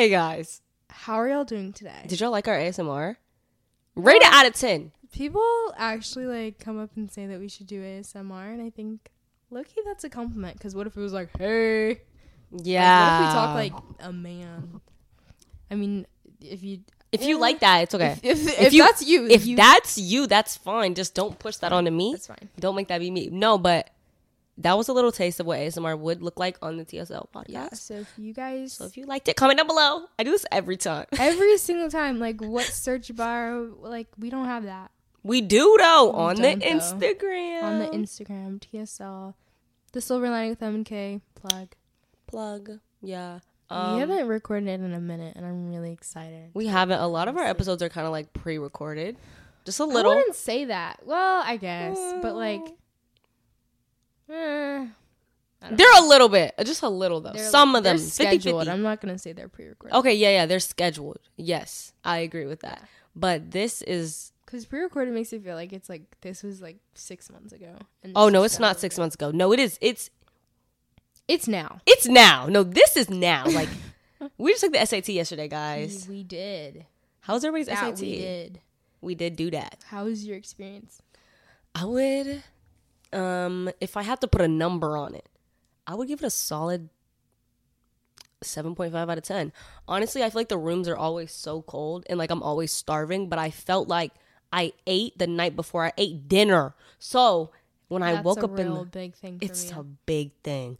Hey guys, How are y'all doing today? did y'all like our ASMR? Rate it out of ten. People actually like come up and say that we should do ASMR, and I think, Loki, that's a compliment. Because what if it was like, hey, Yeah. Like, what if we talk like a man? I mean, if you if you eh, like that, it's okay. if, if, If if you- that's you, if you, that's you, that's fine. Just don't push that onto me. that's fine. Don't make that be me. No, but that was a little taste of what ASMR would look like on the TSL podcast. Yeah. So if you guys, So if you liked it, comment down below. I do this every time. every single time, like what search bar, like we don't have that We do though on the though. Instagram. on the Instagram TSL, the Silver Lining with M and K plug. plug. Yeah. we Um, haven't recorded it in a minute, and I'm really excited. we haven't. A lot of our episodes are kind of like pre-recorded, just a little. I wouldn't say that. Well, I guess, but like, eh, They're a little bit, just a little though. They're- Some of them, scheduled. 50. I'm not gonna say they're pre-recorded Okay, yeah, yeah, they're scheduled. Yes, I agree with that. But this is. because pre-recorded makes it feel like it's like this was like six months ago. Oh no, it's not six months ago. No, it is. It's It's now. it's now. No, this is now. Like we just took the SAT yesterday, guys. We did. How's everybody's That SAT? we did. We did do that. How was your experience? I would, um, if I had to put a number on it, I would give it a solid seven point five out of ten. Honestly, I feel like the rooms are always so cold and like I'm always starving, but I felt like I ate the night before I ate dinner. So when I woke up in the, big thing for it's me. a big thing.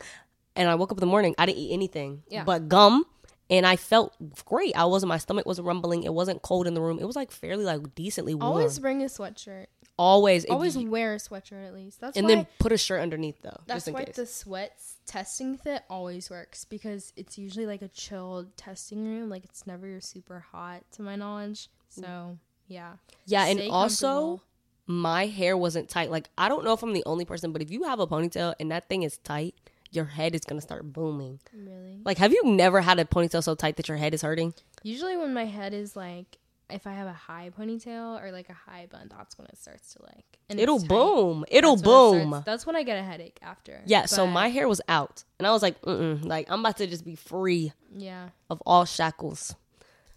And I woke up in the morning, I didn't eat anything Yeah. but gum. And I felt great. I wasn't. My stomach wasn't rumbling. It wasn't cold in the room. It was like fairly, like decently warm. Always bring a sweatshirt. always, Always you- wear a sweatshirt at least. That's and why. then put a shirt underneath though, that's just in why case. the sweats testing fit always works because it's usually like a chilled testing room. Like it's never super hot to my knowledge. So yeah. yeah, and also my hair wasn't tight. Like I don't know if I'm the only person, but if you have a ponytail and that thing is tight, your head is gonna start booming. Really. Like, have you never had a ponytail so tight that your head is hurting? Usually when my head is like if I have a high ponytail or like a high bun, that's when it starts to like and It'll boom. It'll That's when boom. starts- that's when I get a headache after. yeah. So my hair was out, and I was like, mm like I'm about to just be free yeah. of all shackles.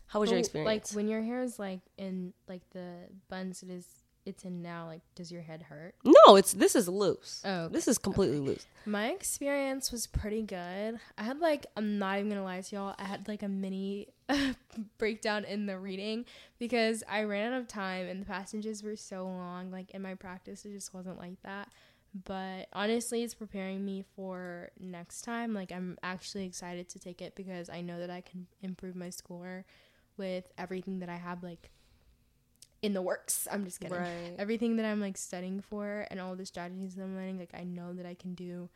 How was your experience? Like when your hair is like in like the buns it is it's in now, like does your head hurt? no, it's this is loose. Oh, This is completely loose. My experience was pretty good. I had like I'm not even gonna lie to y'all. I had like a mini breakdown in the reading because I ran out of time and the passages were so long. Like in my practice, it just wasn't like that. But honestly, it's preparing me for next time. Like I'm actually excited to take it because I know that I can improve my score with everything that I have like in the works. I'm just kidding Right. everything that I'm like studying for and all the strategies that I'm learning, like I know that I can do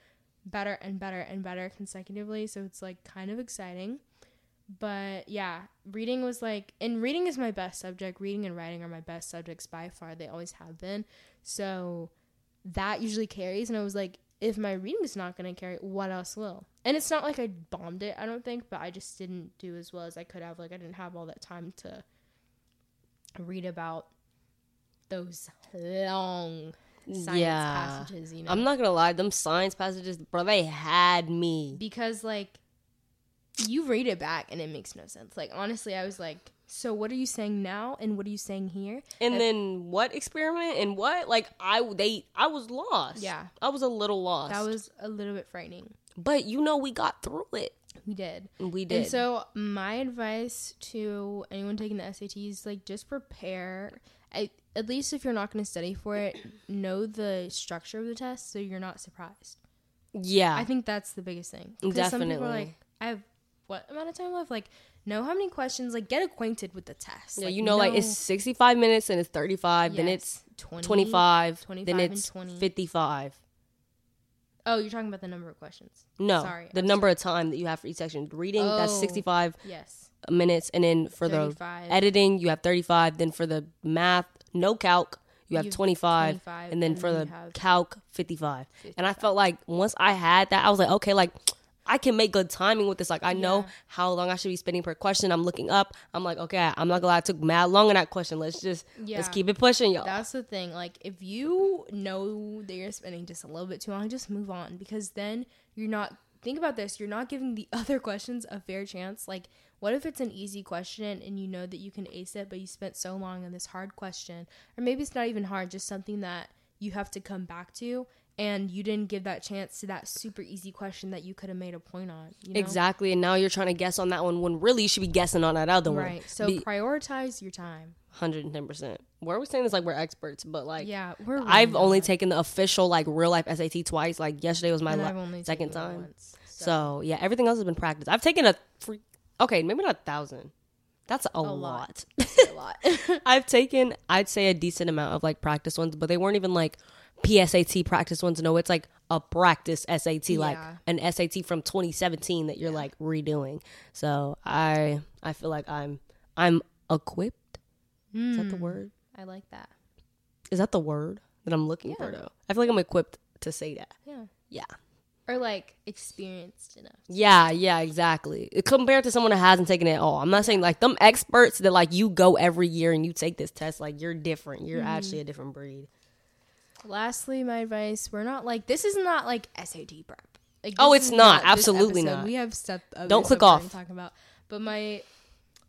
better and better and better consecutively. So it's like kind of exciting. But yeah, reading was like, and reading is my best subject. Reading and writing are my best subjects by far. They always have been. So that usually carries. And I was like, if my reading is not going to carry, what else will? And it's not like I bombed it, I don't think, but I just didn't do as well as I could have. Like, I didn't have all that time to read about those long science Yeah. passages, you know. I'm not gonna lie, them science passages, bro, they had me. because like you read it back and it makes no sense. Like honestly, I was like, so what are you saying now and what are you saying here? And then what experiment and what? Like I they I was lost. Yeah. I was a little lost. That was a little bit frightening. but you know we got through it. We did. We did. And so my advice to anyone taking the SATs, like just prepare. I, at least if you're not going to study for it, know the structure of the test so you're not surprised. yeah. I think that's the biggest thing. 'Cause Some people are Definitely. like, I have what amount of time left? Like, know how many questions. Like, get acquainted with the test. yeah, Like, you know, like it's 65 minutes and it's 35, then it's 20, 25, 25 then it's 20. 55. Oh, you're talking about the number of questions. No, Sorry, the I was number of time that you have for each section. Reading, that's Oh. 65 Yes. minutes, and then for 35. the editing, you have 35. Then for the math, no calc, you have You have 25, 25, and then and for then the calc, 55. And I felt like once I had that, I was like, okay, like I can make good timing with this. Like I know Yeah. how long I should be spending per question. I'm looking up. I'm like, okay, I'm not gonna lie, I took mad long on that question. Let's just let's keep it pushing, y'all. That's the thing. Like, if you know that you're spending just a little bit too long, just move on because then you're not think about this. You're not giving the other questions a fair chance. Like, what if it's an easy question and you know that you can ace it, but you spent so long on this hard question? Or maybe it's not even hard, just something that you have to come back to and you didn't give that chance to that super easy question that you could have made a point on. You know? Exactly. And now you're trying to guess on that one when really you should be guessing on that other one. Right. So Be- prioritize your time. 110%. Where we're saying is like we're experts, but like Yeah, we're. really I've only taken the official like real life SAT twice. Like yesterday was my And la- second time. once, So. yeah, everything else has been practice. I've taken a free okay, maybe not a thousand. That's a, lot. lot. a lot. I've taken I'd say a decent amount of like practice ones, but they weren't even like PSAT practice ones. No, it's like a practice SAT, like an SAT from 2017 that you're like redoing. So I I feel like I'm I'm equipped. Is that the word? I like that. Is that the word that I'm looking for though? I feel like I'm equipped to say that. Yeah. Yeah. Or like experienced enough. Yeah, yeah, exactly. Compared to someone that hasn't taken it at all. I'm not saying like them experts that like you go every year and you take this test, like you're different. You're Mm-hmm. actually a different breed. Lastly, my advice: we're not like this is not like SAT prep. Like, Oh, it's not. Absolutely not. We have stuff. Don't click off. gonna Talk about, but my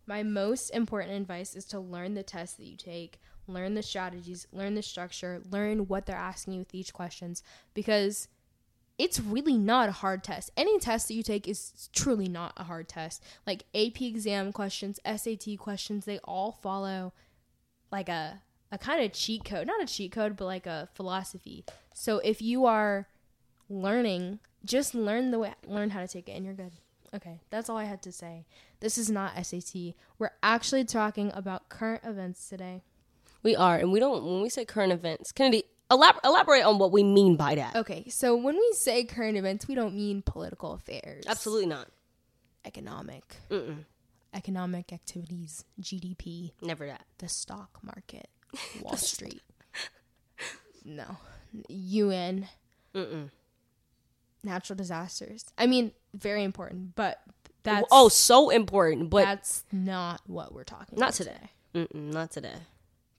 my most important advice is to learn the test that you take, learn the strategies, learn the structure, learn what they're asking you with each questions because it's really not a hard test. Any test that you take is truly not a hard test. Like AP exam questions, SAT questions, they all follow like a a kind of cheat code, not a cheat code, but like a philosophy. So if you are learning, just learn the way learn how to take it and you're good. Okay, that's all I had to say. This is not SAT. We're actually talking about current events today. We are, and we don't. When we say current events, Kennedy, elab- elaborate on what we mean by that. Okay, so when we say current events, we don't mean political affairs. Absolutely not. Economic. Mm-mm. Economic activities, GDP, Never that. the stock market, Wall Street. No. UN, Mm-mm. natural disasters. I mean, very important, but that's oh, so important, but that's not what we're talking Not today. mm-mm, not today.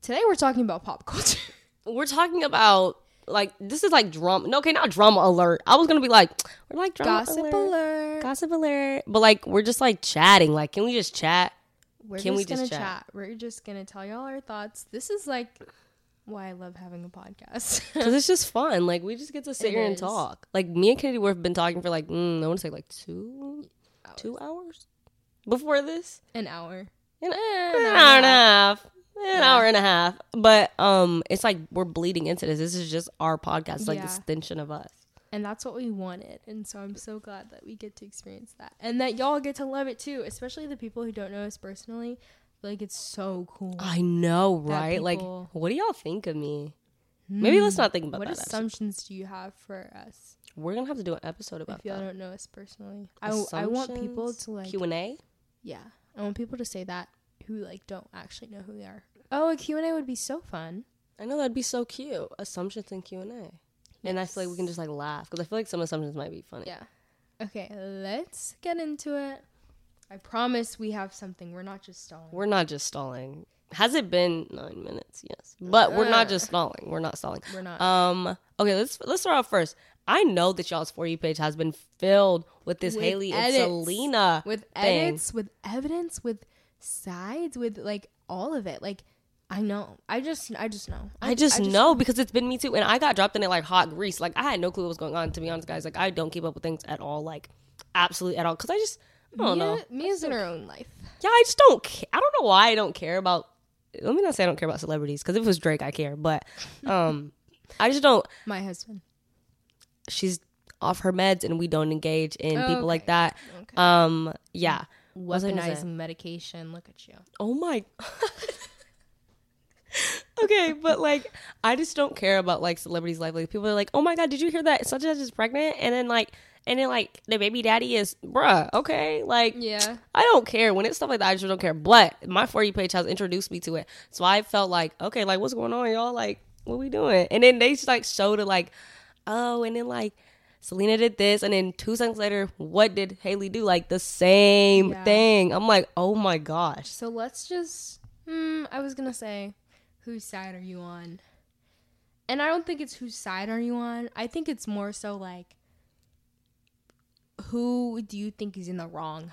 Today we're talking about pop culture. We're talking about like this is like drama. No, okay, not drama alert. I was gonna be like, we're like drama Gossip alert. alert. Gossip alert. But like, we're just like chatting. Like, can we just chat? We're Can just we gonna just chat? chat? We're just gonna tell y'all our thoughts. This is like why I love having a podcast. Because it's just fun. Like, we just get to sit It here and talk. Like, me and Kennedy we've been talking for like, mm, I want to say like two, two hours before this. An hour. An, an an hour and a half. An Yeah. hour and a half. But um, it's like we're bleeding into this. This is just our podcast, like Yeah. extension of us. And that's what we wanted. And so I'm so glad that we get to experience that. And that y'all get to love it too, especially the people who don't know us personally. Like it's so cool. I know, right? Like, what do y'all think of me? Maybe let's not think about hmm. what that. episode. assumptions do you have for us We're gonna have to do an episode about that. if y'all that. don't know us personally? I, I want people to like Q and A. Yeah, I want people to say that who like don't actually know who we are. Oh, a Q&A would be so fun. I know that'd be so cute. Assumptions and Q and A. And I feel like we can just like laugh because I feel like some assumptions might be funny. Yeah. Okay, let's get into it. I promise we have something. We're not just stalling. We're not just stalling. Has it been nine minutes? Yes, but we're not Uh. just stalling. We're not stalling. We're not. Um. Okay. Let's let's start off first. I know that y'all's for you page has been filled with this With Hailey edits. and Selena with thing. edits, with evidence, with sides, with like all of it. Like I know. I just I just know. I just, know because it's been me too, and I got dropped in it like hot grease. Like I had no clue what was going on. To be honest, guys, like I don't keep up with things at all, like absolutely at all, because I just I don't know. Mia, Mia's in her own life. Yeah, I just don't. Ca- I don't know why I don't care about. Let me not say I don't care about celebrities, because if it was Drake, I care. But um, I just don't. My husband. She's off her meds, and we don't engage in people like that. Okay. Um, yeah. was I gonna say? Weaponizing medication. Look at you. Oh my. okay, but like, I just don't care about like celebrities' life. Like, people are like, "Oh my god, did you hear that such and such is pregnant?" And then like, and then like, the baby daddy is, bruh. Okay, like, Yeah. I don't care when it's stuff like that. I just don't care. But my for you page has introduced me to it, so I felt like, okay, like, what's going on, y'all? Like, what we doing? And then they just like showed it, like, oh, and then like. Selena did this, and then two seconds later, what did Hailey do? Like the same Yeah. thing. I'm like, oh my gosh. So let's just. Hmm, I was gonna say, whose side are you on? And I don't think it's whose side are you on. I think it's more so like, who do you think is in the wrong?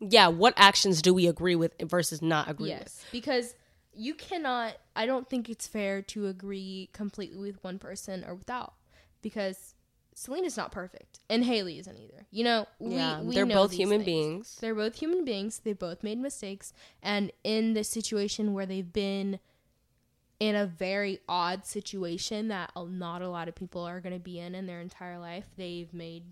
Yeah, what actions do we agree with versus not agree with? Yes, because you cannot. I don't think it's fair to agree completely with one person or without, because Selena's not perfect and Hailey isn't either. You know, we, Yeah, we they're know both human things. beings. They're both human beings. They both made mistakes, and in the situation where they've been in a very odd situation that not a lot of people are going to be in in their entire life, they've made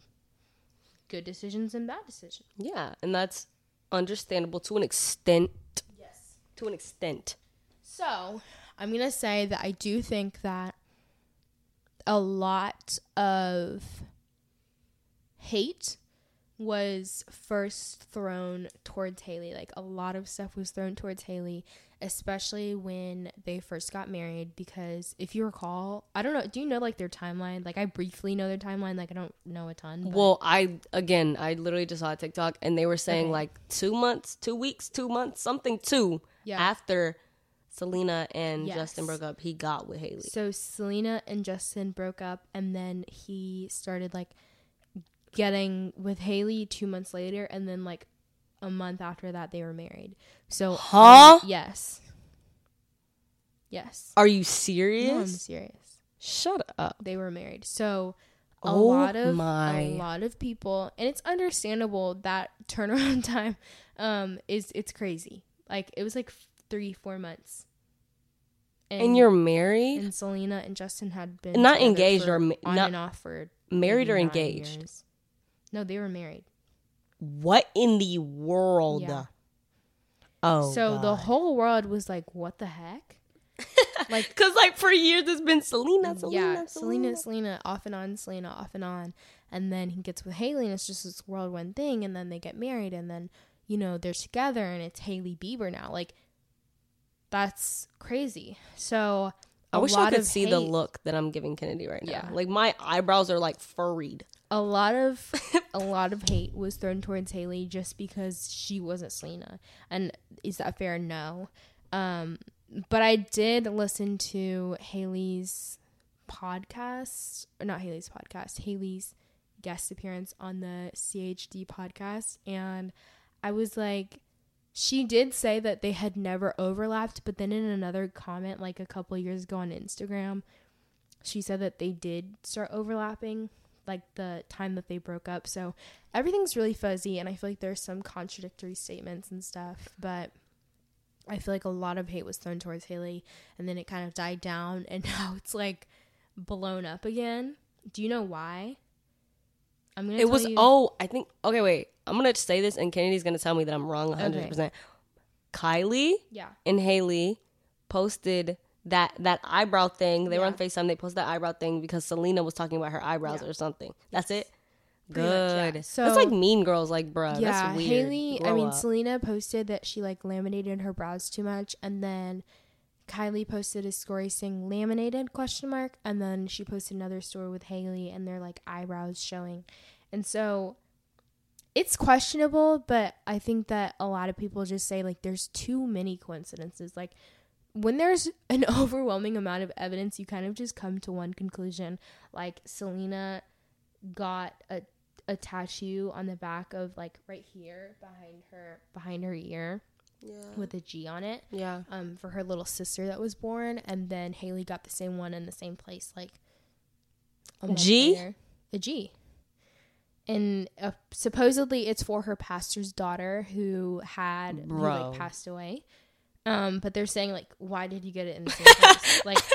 good decisions and bad decisions. Yeah, and that's understandable to an extent. Yes. To an extent. So, I'm going to say that I do think that a lot of hate was first thrown towards Hailey. Like, a lot of stuff was thrown towards Hailey, especially when they first got married. Because if you recall, I don't know, do you know like their timeline? Like, I briefly know their timeline. Like, I don't know a ton. but- Well, I again, I literally just saw a TikTok and they were saying Okay. like two months, two weeks, two months, something two Yeah. after Selena and Yes. Justin broke up, he got with Hailey. So Selena and Justin broke up, and then he started like getting with Hailey two months later, and then like a month after that they were married. So Huh? um, yes, yes. Are you No, I'm serious? serious. Shut up. They were married. So a Oh lot of my. a lot of people, and it's understandable that turnaround time um is it's crazy. Like it was like three four months. And you're married? and Selena and Justin had been Not together engaged for or ma- on not- and off for married or maybe nine engaged? years. No, they were married. What in the world? Yeah. Oh. so the whole world was like, "What the heck?" like, Cause like for years it's been Selena, Selena, yeah, Selena. Selena, Selena, off and on, Selena, off and on, and then he gets with Hailey, and it's just this whirlwind thing, and then they get married, and then you know they're together, and it's Hailey Bieber now. Like, that's crazy. So I wish I could see the look that I'm giving Kennedy right now. Yeah. Like my eyebrows are like furried. A lot of a lot of hate was thrown towards Hailey just because she wasn't Selena. And is that fair? No. Um, but I did listen to Hailey's podcast, or not Hailey's podcast, Hailey's guest appearance on the CHD podcast, and I was like. She did say that they had never overlapped, but then in another comment, like a couple years ago on Instagram, she said that they did start overlapping like the time that they broke up. So everything's really fuzzy and I feel like there's some contradictory statements and stuff, but I feel like a lot of hate was thrown towards Hailey and then it kind of died down and now it's like blown up again. Do you know why? I'm gonna It tell was you- oh, I think okay, wait. I'm gonna say this and Kennedy's gonna tell me that I'm wrong 100. percent Kylie yeah. and Hailey posted that that eyebrow thing. They were on FaceTime. They posted that eyebrow thing because Selena was talking about her eyebrows Yeah. or something. That's it. Pretty much, yeah. Good. So- that's like Mean Girls. Like, bruh, yeah, that's weird. Hailey. I mean, up. Selena posted that she like laminated her brows too much, and then Kylie posted a story saying laminated question mark, and then she posted another story with Hailey, and their like eyebrows showing, and so it's questionable. But I think that a lot of people just say like there's too many coincidences. Like when there's an overwhelming amount of evidence, you kind of just come to one conclusion. Like Selena got a a tattoo on the back of like right here behind her behind her ear yeah. with a G on it yeah. um for her little sister that was born and then Hailey got the same one in the same place like a month G? later. a G and uh, supposedly it's for her pastor's daughter who had who like passed away um but they're saying like why did you get it in the same place like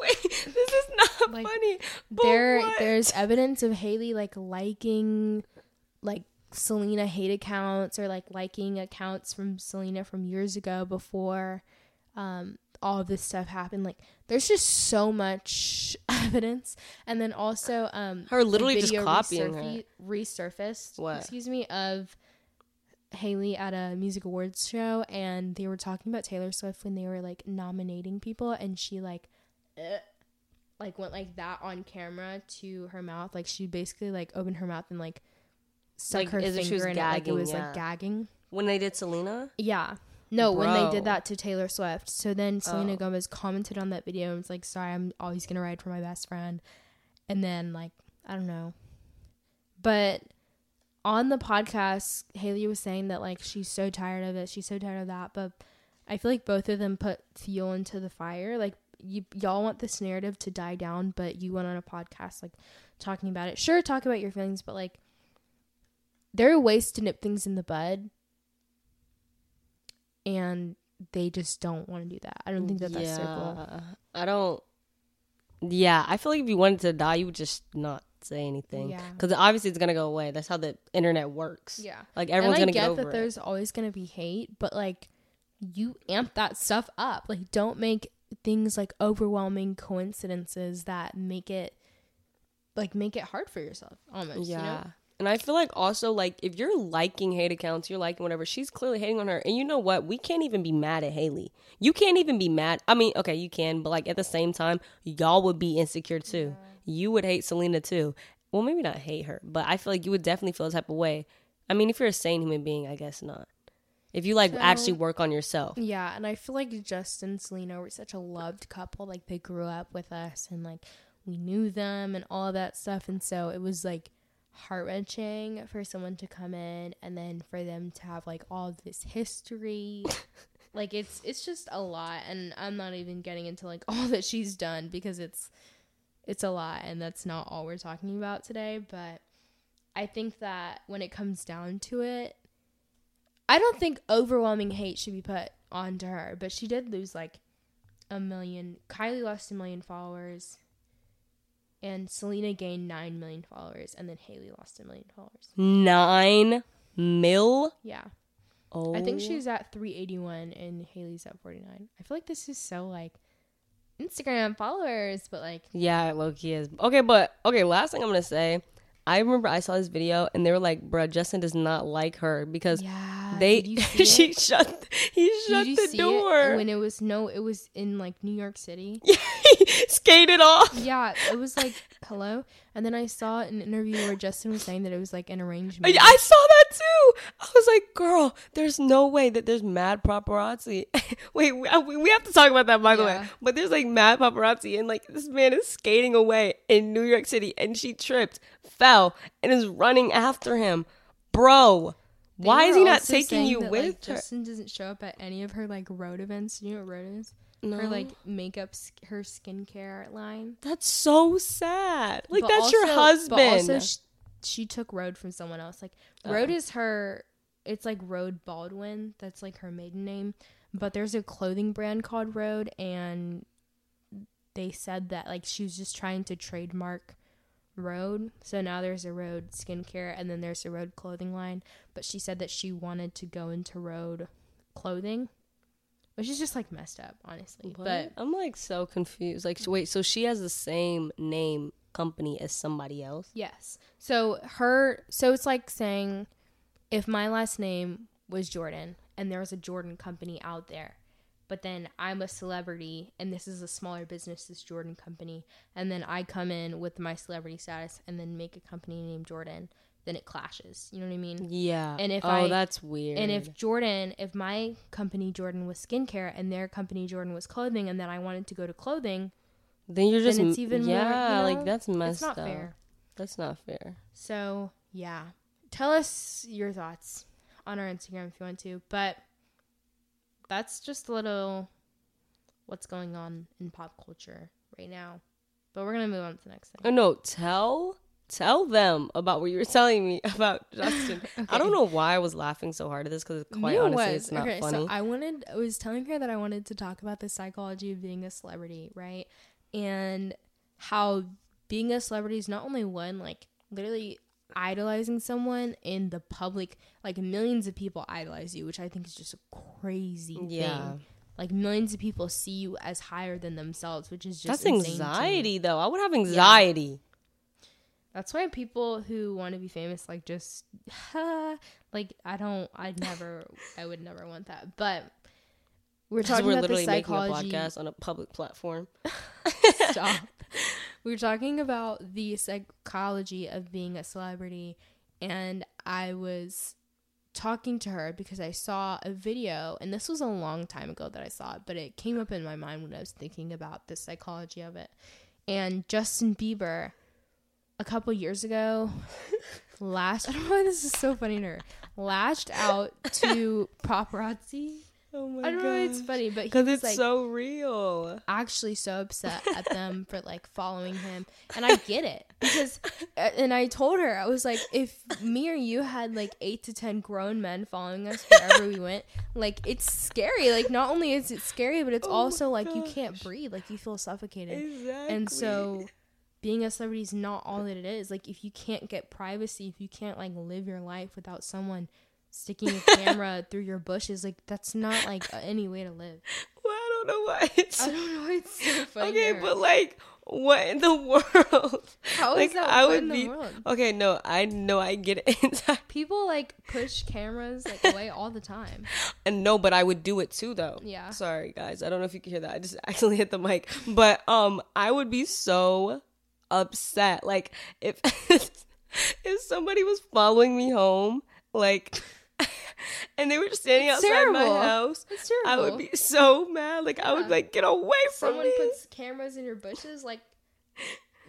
Wait, this is not Like, funny. There what? there's evidence of Hailey like liking like Selena hate accounts or like liking accounts from Selena from years ago before um all of this stuff happened like there's just so much evidence and then also um Her literally just video copying her. resurfaced What? excuse me of Hailey at a music awards show and they were talking about Taylor Swift when they were like nominating people and she like eh, like went like that on camera to her mouth. Like she basically like opened her mouth and like stuck Like, her as she was finger in it like it was yeah. like gagging. When they did Selena. yeah. No when they did that to Taylor Swift. So then Selena Oh. Gomez commented on that video and was like sorry I'm always gonna ride for my best friend. And then like I don't know. But on the podcast, Hailey was saying that like she's so tired of it, she's so tired of that, but I feel like both of them put fuel into the fire. Like you, y'all want this narrative to die down, but you went on a podcast like talking about it. Sure, talk about your feelings, but like there are ways to nip things in the bud, and they just don't want to do that. I don't think that that's their goal. I don't. Yeah, I feel like if you wanted to die, you would just not say anything. Yeah. Because obviously it's gonna go away. That's how the internet works. Yeah. Like everyone's and I gonna get, get over that it. there's always gonna be hate, but like you amp that stuff up. Like don't make things like overwhelming coincidences that make it like make it hard for yourself almost. Yeah. You know? And I feel like also like if you're liking hate accounts, you're liking whatever, she's clearly hating on her. And you know what? We can't even be mad at Hailey. You can't even be mad. I mean, okay, you can, but like at the same time, y'all would be insecure too. You would hate Selena too. Well, maybe not hate her, but I feel like you would definitely feel the type of way. I mean, if you're a sane human being, I guess not. If you like So- actually work on yourself. Yeah, and I feel like Justin and Selena were such a loved couple. Like they grew up with us and like we knew them and all that stuff. And so it was like heart wrenching for someone to come in and then for them to have like all this history. like it's it's just a lot and I'm not even getting into like all that she's done because it's it's a lot and that's not all we're talking about today, but I think that when it comes down to it, I don't think overwhelming hate should be put onto her, but she did lose like a million. Kylie lost a million followers, and Selena gained nine million followers, and then Hailey lost a million followers. Nine mil. Yeah, Oh, I think oh. she's at three eighty one, and Hailey's at forty nine. I feel like this is so like Instagram followers, but like Yeah, Loki is. Okay, but okay, last thing I'm gonna say. I remember I saw this video and they were like, bruh, Justin does not like her because yeah, they did you see she it? shut he shut the see it door. when it was no, it was in like New York City. he skated off. Yeah, it was like hello, and then I saw an interview where Justin was saying that it was like an I, arrangement. I saw that too. I was like, girl, there's no way that there's mad paparazzi. Wait, we, uh, we we have to talk about that by the way. But there's like mad paparazzi and like this man is skating away in New York City and she tripped, fell, and is running after him. Bro, They why is he not taking you that, with like, her? Justin doesn't show up at any of her like Rhode events. You know what road is? No. Her like makeup, her skincare line. That's so sad. Like But that's your husband. Also, sh- she took Rhode from someone else. Like Rhode Oh. is her. It's like Rhode Baldwin. That's like her maiden name. But there's a clothing brand called Rhode, and they said that like she was just trying to trademark Rhode. So now there's a Rhode skincare, and then there's a Rhode clothing line. But she said that she wanted to go into Rhode clothing, which is just like messed up, honestly. What? But I'm like so confused. Like, wait, so she has the same name company as somebody else? Yes. So her so it's like saying if my last name was Jordan and there was a Jordan company out there, but then I'm a celebrity and this is a smaller business, this Jordan company, and then I come in with my celebrity status and then make a company named Jordan, then it clashes. You know what I mean? Yeah. And if oh, I- that's weird. And if Jordan, if my company Jordan was skincare and their company Jordan was clothing, and then I wanted to go to clothing, then you're just then it's even more, yeah, you like that's messed it's not up. fair. That's not fair. So yeah, tell us your thoughts on our Instagram if you want to. But that's just a little what's going on in pop culture right now. But we're gonna move on to the next thing. Oh no, tell tell them about what you were telling me about Justin. I don't know why I was laughing so hard at this because quite honestly, was. it's not okay, funny. so I wanted I was telling her that I wanted to talk about the psychology of being a celebrity, right? And how being a celebrity is not only one, like literally idolizing someone in the public, like millions of people idolize you, which I think is just a crazy yeah, thing. Like millions of people see you as higher than themselves, which is just that's insane to me. anxiety though. I would have anxiety. That's why people who want to be famous, like, just like I don't, I'd never, I would never want that. But we're talking we're about literally the making psychology. a podcast on a public platform. Stop. we're talking about the psychology of being a celebrity, and I was talking to her because I saw a video, and this was a long time ago that I saw it, but it came up in my mind when I was thinking about the psychology of it. And Justin Bieber a couple years ago, lashed. I don't know why this is so funny to her. Lashed out to paparazzi. Oh my god. I don't know why it's funny, but Because it's like so real. actually so upset at them for like following him, and I get it because. uh, And I told her I was like, if me or you had like eight to ten grown men following us wherever we went, like it's scary. Like not only is it scary, but it's Oh also like you can't breathe. Like you feel suffocated. Exactly. And so being a celebrity is not all that it is. Like if you can't get privacy, if you can't like live your life without someone sticking a camera through your bushes, like that's not like any way to live. well, I don't know why it's. I don't know. It's so funny. okay, but like, what in the world? How is like, that I would in the be. world? Okay, no, I know I get it. People like push cameras like away all the time. and no, but I would do it too, though. Yeah. Sorry, guys. I don't know if you can hear that. I just accidentally hit the mic. But um, I would be so upset. Like if if somebody was following me home, like, and they were just standing It's outside my house. It's I would be so mad. Like I would like get away from Someone me. puts cameras in your bushes, like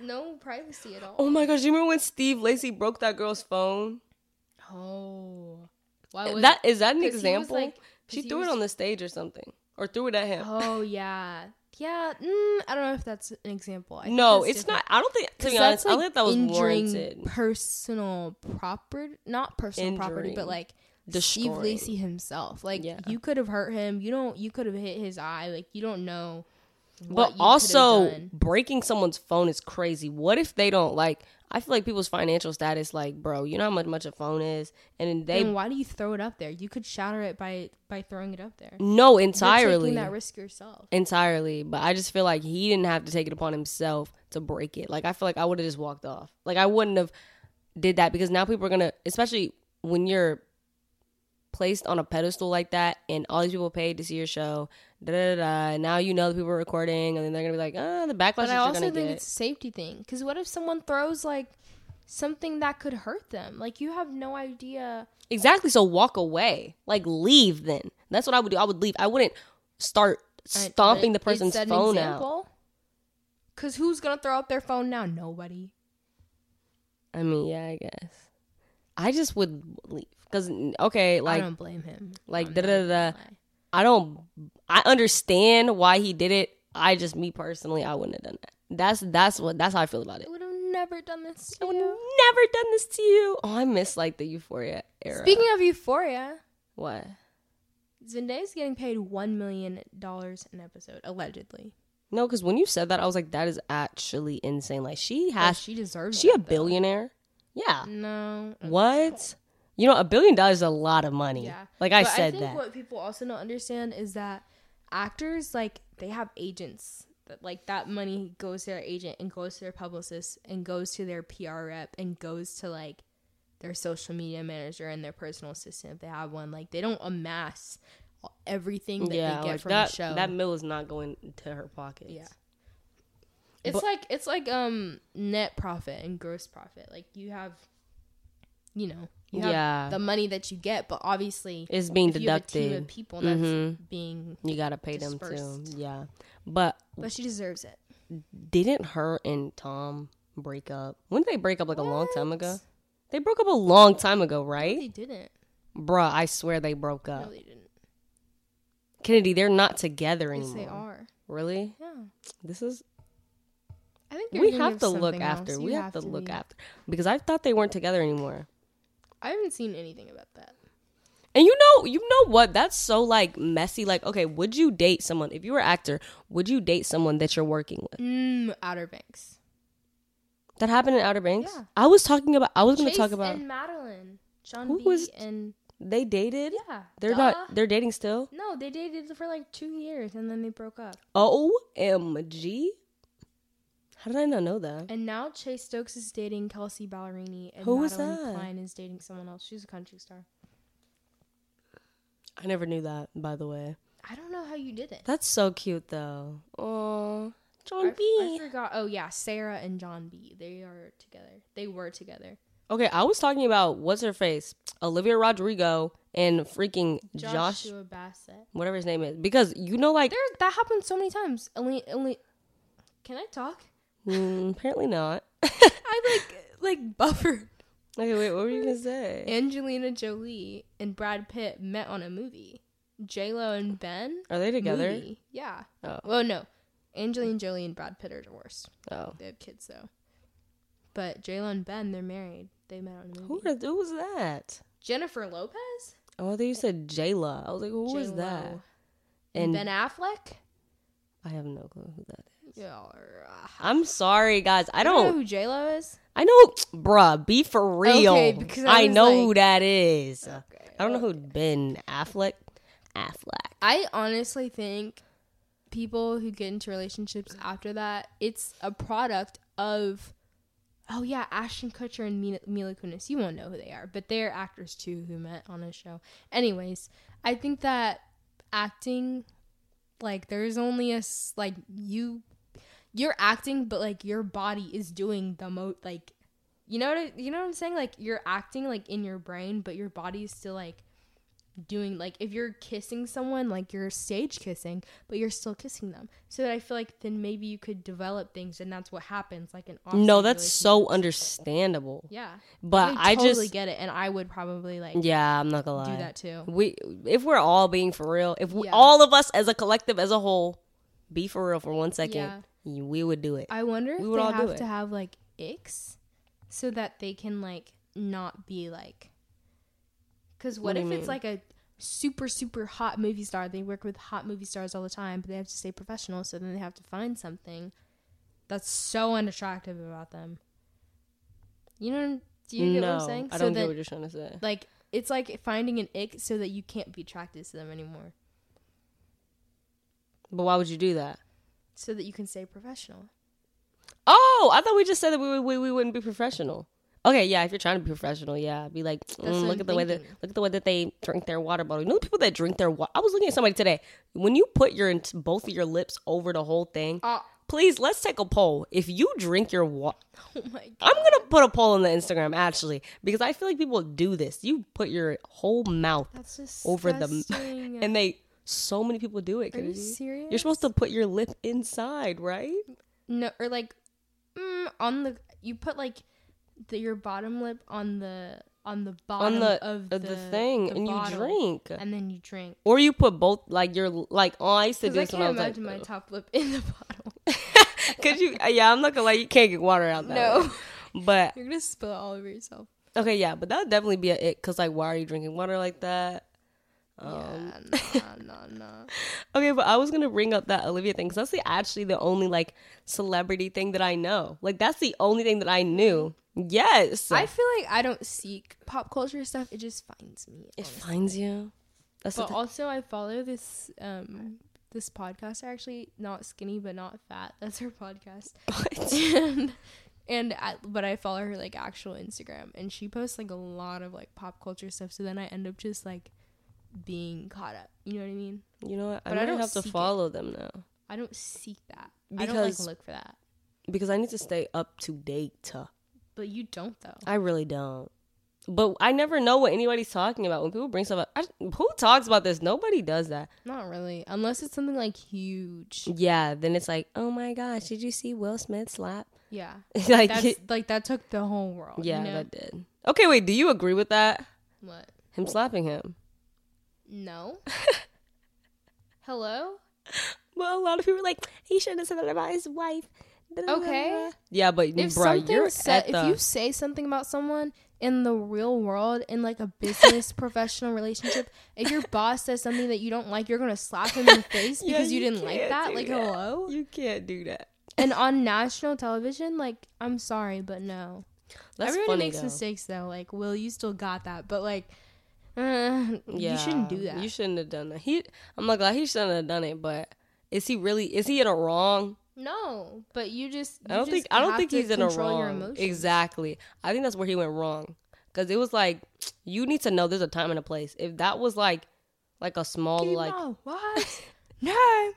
no privacy at all. oh my gosh! You remember when Steve Lacy broke that girl's phone? Oh. Why was that is that an example? like- she threw was- it on the stage or something, or threw it at him. Oh yeah, yeah. Mm, I don't know if that's an example. I no, it's different. not. I don't think. To be honest, that's I think that was injuring warranted. personal property, not personal property, but Injuring. like Steve Destroying. Lacy himself. Like Yeah. you could have hurt him. You don't. You could have hit his eye. Like you don't know. But also, breaking someone's phone is crazy. What if they don't like? I feel like people's financial status, like, bro, you know how much much a phone is, and then they then why do you throw it up there? You could shatter it by by throwing it up there. no You're entirely, taking that risk yourself. entirely. But I just feel like he didn't have to take it upon himself to break it. Like I feel like I would have just walked off. Like I wouldn't have did that because now people are gonna, especially when you're placed on a pedestal like that, and all these people paid to see your show. Da da da. now you know the people are recording, and then they're gonna be like, ah, the backlash But I also think get. it's a safety thing. Because what if someone throws like something that could hurt them? Like you have no idea. Exactly. So walk away. Like leave then. That's what I would do. I would leave. I wouldn't start stomping the person's phone out. Because who's gonna throw up their phone now? Nobody. I mean, yeah, I guess. I just would leave because okay, like I don't blame him. like da da da. I don't. I understand why he did it. I just me personally, I wouldn't have done that. That's that's what that's how I feel about it. I would have never done this. I would have never done this to you. Oh, I miss like the Euphoria era. Speaking of Euphoria, what? Zendaya's getting paid one million dollars an episode, allegedly. No, because when you said that, I was like, that is actually insane. Like she Oh, has. she deserves. It. She a that, though. billionaire? Yeah. No. What? You know, a billion dollars is a lot of money. Yeah. Like I But said I think that. what people also don't understand is that actors like they have agents that like that money goes to their agent and goes to their publicist and goes to their PR rep and goes to like their social media manager and their personal assistant if they have one. Like they don't amass everything that yeah, they get like from that. the show. That mill is not going to her pockets. Yeah. it's But- like it's like um net profit and gross profit. Like you have you know, you Yeah. the money that you get, but obviously It's being if you have a team deducted. people that's Mhm. being You gotta pay them too. Yeah, but but she deserves it. didn't her and Tom break up? When did they break up? Like a long time ago. They broke up a long time ago, right? They didn't. Bruh, I swear they broke up. No, they didn't. Kennedy, they're not together Yes, anymore. they are. Really? Yeah. This is. I think We have to look after. We have, to, look after because I thought they weren't together anymore. I haven't seen anything about that. And you know, you know what? That's so like messy. Like, okay, would you date someone if you were an actor? Would you date someone that you're working with? Mm, Outer Banks. That happened in Outer Banks. Yeah. I was talking about. I was going to talk about. and Madelyn. John Who B. was- and They dated. yeah, They're duh. not. They're dating still. No, they dated for like two years and then they broke up. Omg. How did I not know that? And now Chase Stokes is dating Kelsea Ballerini, and Who Madelyn that? Cline is dating someone else. She's a country star. I never knew that. By the way, I don't know how you did it. that's so cute though. Oh, John I, B. I forgot. Oh yeah, Sarah and John B. They are together. They were together. Okay, I was talking about what's her face, Olivia Rodrigo and freaking Josh, Joshua Bassett. whatever his name is, because you know, like There, that happened so many times. Only, only. Can I talk? Mm, apparently not. I like like buffered. Okay, wait, what were you gonna say? Angelina Jolie and Brad Pitt met on a movie. J Lo and Ben Are they together? movie. Yeah. Oh. Well, no. Angelina Jolie and Brad Pitt are divorced. Oh, They have kids though. But J Lo and Ben, they're married. They met on a who, movie. are- who was that? Jennifer Lopez. Oh, I thought you said Jayla. I was like, who was J-Lo. that? And And Ben Affleck. I have no clue who that is. Yeah. I'm sorry, guys. I don't. Know who J Lo is. I know, bruh. Be for real. Okay, because I I, know like- who that is. Okay. I don't know who Ben Affleck. Affleck. I honestly think people who get into relationships after that, it's a product of, oh yeah, Ashton Kutcher and Mila, Mila Kunis. You won't know who they are, but they're actors too who met on a show. Anyways, I think that acting, like, there's only a s- like you, you're acting, but like your body is doing the most like. You know what I, you know what I'm saying? Like you're acting like in your brain, but your body is still like doing like if you're kissing someone like you're stage kissing but you're still kissing them so that i feel like then maybe you could develop things and that's what happens like an No, that's so understandable. yeah But I, I, totally just, get it and i would probably like yeah, I'm not gonna lie. do that too We, if we're all being for real, if we, Yeah. all of us as a collective, as a whole, be for real for one second, Yeah. We would do it. i wonder if We would they all do have it. to have like icks so that they can like not be like because what, What do if you it's mean? like a super super hot movie star they work with hot movie stars all the time but they have to stay professional so then they have to find something that's so unattractive about them you know do you get no, what i'm saying I so don't get what you're trying to say. like it's like finding an ick so that you can't be attracted to them anymore But why would you do that? So that you can stay professional Oh, I thought we just said that we we, we wouldn't be professional. Okay, yeah, if you're trying to be professional, yeah, be like, mm, look I'm at the way that look at the way that they drink their water bottle. You know, the people that drink their water. I was looking at somebody today. When you put your both of your lips over the whole thing, oh, please let's take a poll. If you drink your water, oh my god I'm gonna put a poll on the Instagram actually because I feel like people do this. You put your whole mouth over the and they so many people do it. Are you serious? You're supposed to put your lip inside, right? No, or like mm, on the you put like the, your bottom lip on the on the bottom on the of of the, thing, the and you drink, and then you drink. or you put both like you're like oh I used to do I I can't was imagine my top lip in the bottle. because you yeah I'm not gonna lie you can't get water out that No. way. but You're gonna spill it all over yourself. okay yeah but that would definitely be a it because like why are you drinking water like that um yeah, nah, nah, nah. okay but I was gonna bring up that Olivia thing because that's the actually the only like celebrity thing that I know like that's the only thing that I knew yes I feel like I don't seek pop culture stuff. It just finds me. it honestly. finds you that's But also, I follow this um this podcaster actually not skinny but not fat. That's her podcast. and and I, but I follow her like actual Instagram, and she posts like a lot of like pop culture stuff. So then I end up just like being caught up. You know what I mean? you know what I But I don't have to seek it. follow them now I don't seek that. Because, I don't like look for that. because I need to stay up to date. But you don't though. I really don't. But I never know what anybody's talking about when people bring stuff up. I, who talks about this? Nobody does that. Not really, unless it's something like huge. Yeah, then it's like, oh my gosh, did you see Will Smith slap? Yeah, like, that's like that took the whole world. yeah, you know? that did. Okay, wait, do you agree with that? what? Him slapping him? No. Hello. Well, a lot of people are like, he shouldn't have said that about his wife. Okay. Yeah, but if bro, something you're sa- at the, if you say something about someone in the real world in like a business professional relationship if your boss says something that you don't like you're gonna slap him in the face Yeah, because you, didn't like can't that like hello You can't do that. and on national television like i'm sorry but no That's everybody funny, makes though. mistakes though like will you still got that but like uh, Yeah, you shouldn't do that You shouldn't have done that. He, I'm not glad he shouldn't have done it. But is he really? Is he in a wrong? no but you just I don't just think. I don't think he's in a wrong. Exactly. I think that's where he went wrong. Because it was like you need to know there's a time and a place. If that was like, like a small Keep like what name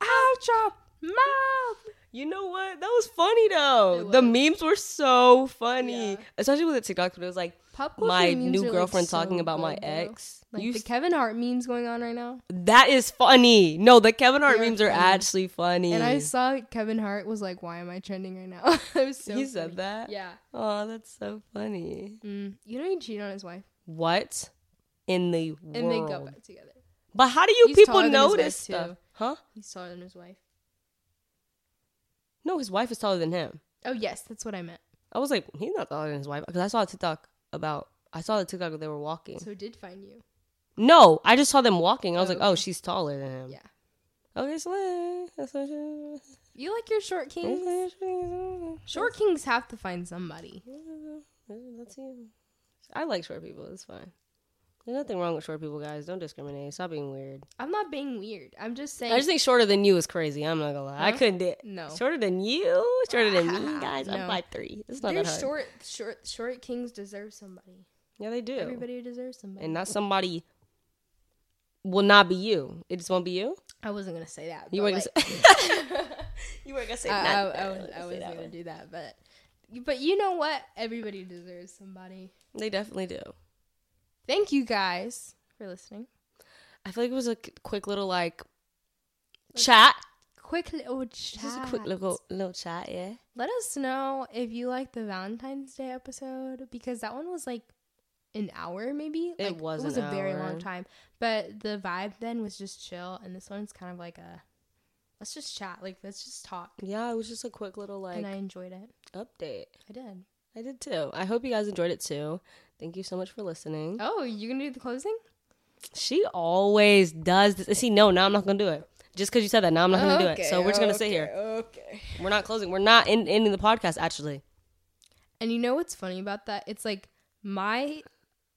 out your mouth You know what? That was funny though. The memes were so funny, Yeah. especially with the TikTok. But it was like Pop culture my new are, like, girlfriend so talking about my good, though. ex. Like You the Kevin Hart memes going on right now. that is funny. No, the Kevin Hart They're memes are actually funny. And I saw Kevin Hart was like, "Why am I trending right now?" it was so. he funny. said that. Yeah. Oh, that's so funny. Mm. You know he cheated on his wife, What in the world? and they got back together. But how do you He's people taller than his know wife, this stuff? too. Huh? He's taller than his wife. No, his wife is taller than him. Oh yes, that's what I meant. I was like, he's not taller than his wife because I saw a TikTok about. I saw the TikTok they were walking. So did find you. No, I just saw them walking. I was Oh, like, oh, oh she's taller than him. Yeah. Okay, so that's what she- You like your short kings? Short kings have to find somebody. Let's see. I like short people. It's fine. There's nothing wrong with short people, guys. Don't discriminate. Stop being weird. I'm not being weird. I'm just saying. I just think shorter than you is crazy. I'm not gonna lie. I couldn't do it. no. Shorter than you? Shorter than me, guys? I'm No. five three. It's not They're that hard. short, short, short kings deserve somebody. Yeah, they do. Everybody deserves somebody. and not somebody will not be you. It just won't be you. I wasn't gonna say that. You weren't like, gonna say. you weren't gonna say. I, I. I, was, I wasn't gonna one. do that, but but you know what? Everybody deserves somebody. They definitely do. Thank you guys for listening. I feel like it was a quick little like chat. Quick little chat. Oh, just a quick little little chat. Yeah. Let us know if you like the Valentine's Day episode because that one was like an hour, maybe. It Like, was It was a very long time, but the vibe then was just chill, and this one's kind of like a let's just chat, like let's just talk, Yeah, it was just a quick little like and I enjoyed it. update. I did. I did too. I hope you guys enjoyed it too. Thank you so much for listening. Oh, you gonna do the closing? She always does this. See, no, now I'm not gonna do it. Just because you said that, now I'm not gonna do it. So we're just gonna sit here. Okay. We're not closing. We're not in, ending the podcast. Actually, And you know what's funny about that? It's like my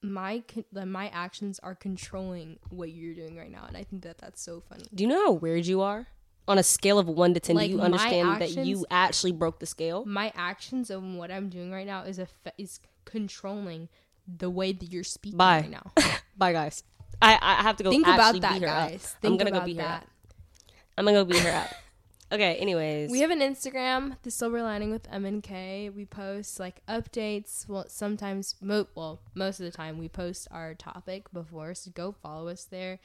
my my actions are controlling what you're doing right now, and I think that that's so funny. do you know how weird you are? On a scale of one to ten, Like, do you understand that you actually broke the scale? My actions and what I'm doing right now is a is controlling the way that you're speaking Bye. right now. Bye, guys. I I have to go. Think about that, beat her up. guys. I'm gonna go beat her up. I'm gonna go beat her up. Okay. Anyways, We have an Instagram, the Silver Lining with M and K. We post like updates. Well, sometimes, mo- well, most of the time, we post our topic before. So go follow us there,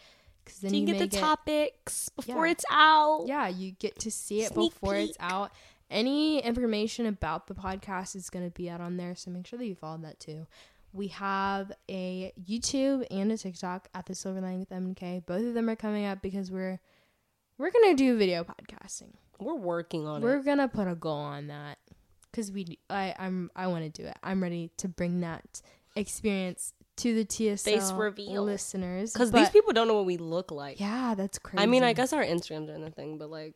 because then so you, you, get the topics before Yeah. it's out. Yeah, you get to see it Sneak before it's out. Any information about the podcast is going to be out on there, so make sure that you follow that too. We have a YouTube and a TikTok at the Silver Lining with MK. Both of them are coming up because we're we're gonna do video podcasting. We're working on it. We're gonna put a goal on that because we I I'm I want to do it. I'm ready to bring that experience to the TSL Face reveal. listeners Because these people don't know what we look like. yeah, that's crazy. I mean, I guess our Instagrams are in the thing, but like,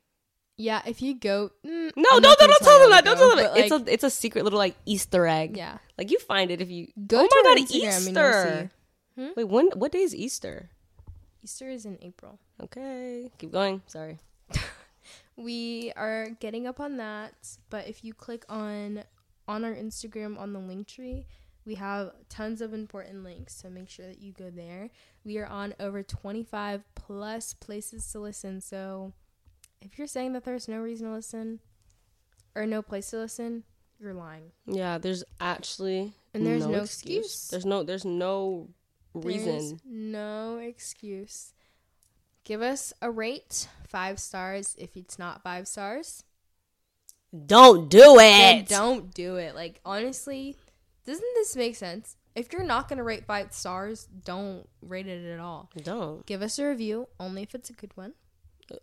yeah. If you go, mm, no, I'm don't, don't, don't tell them that. Don't tell them. It's a, it's a secret little like Easter egg. yeah. Like you find it if you Go Oh to my God, Instagram Easter. you'll. Wait, when? What day is Easter? Easter is in April. Okay, keep going. Sorry. We are getting up on that, but if you click on on our Instagram on the Linktree, we have tons of important links, so make sure that you go there. We are on over 25 plus places to listen, so if you're saying that there's no reason to listen or no place to listen, you're lying. Yeah, there's actually And there's no excuse. There's no. There's no reason. There's no excuse. Give us a rate, five stars. If it's not five stars, Don't do it. don't do it. Like honestly, doesn't this make sense? If you're not gonna rate five stars, don't rate it at all. Don't. Give us a review, only if it's a good one.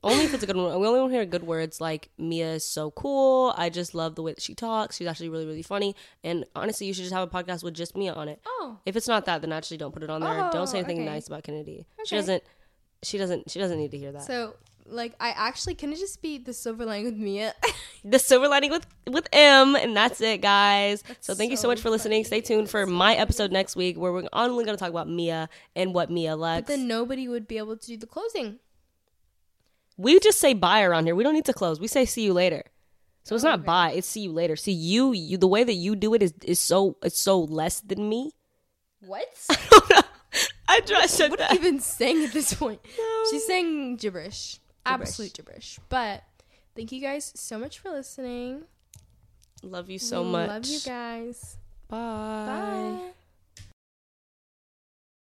Only if it's a good one. We only want to hear good words like Mia is so cool. I just love the way that she talks. She's actually really, really funny. And honestly, you should just have a podcast with just Mia on it. Oh, If it's not that, then actually don't put it on there. Oh, don't say anything okay. nice about Kennedy. She doesn't. She doesn't. She doesn't need to hear that. so like I actually can it just be the silver lining with Mia? the silver lining with with M, and that's it, guys. so thank you so so much for listening. Stay tuned for my episode next week, where we're only going to talk about Mia and what Mia likes. but then nobody would be able to do the closing. We just say bye around here. We don't need to close. We say see you later. So it's not Okay. bye. It's see you later. See you. You the way that you do it is is so it's so less than me. What? I don't know. I just said what that. even saying at this point? No. She's saying gibberish. Absolute gibberish. But thank you guys so much for listening. Love you so much. Love you guys. Bye. Bye.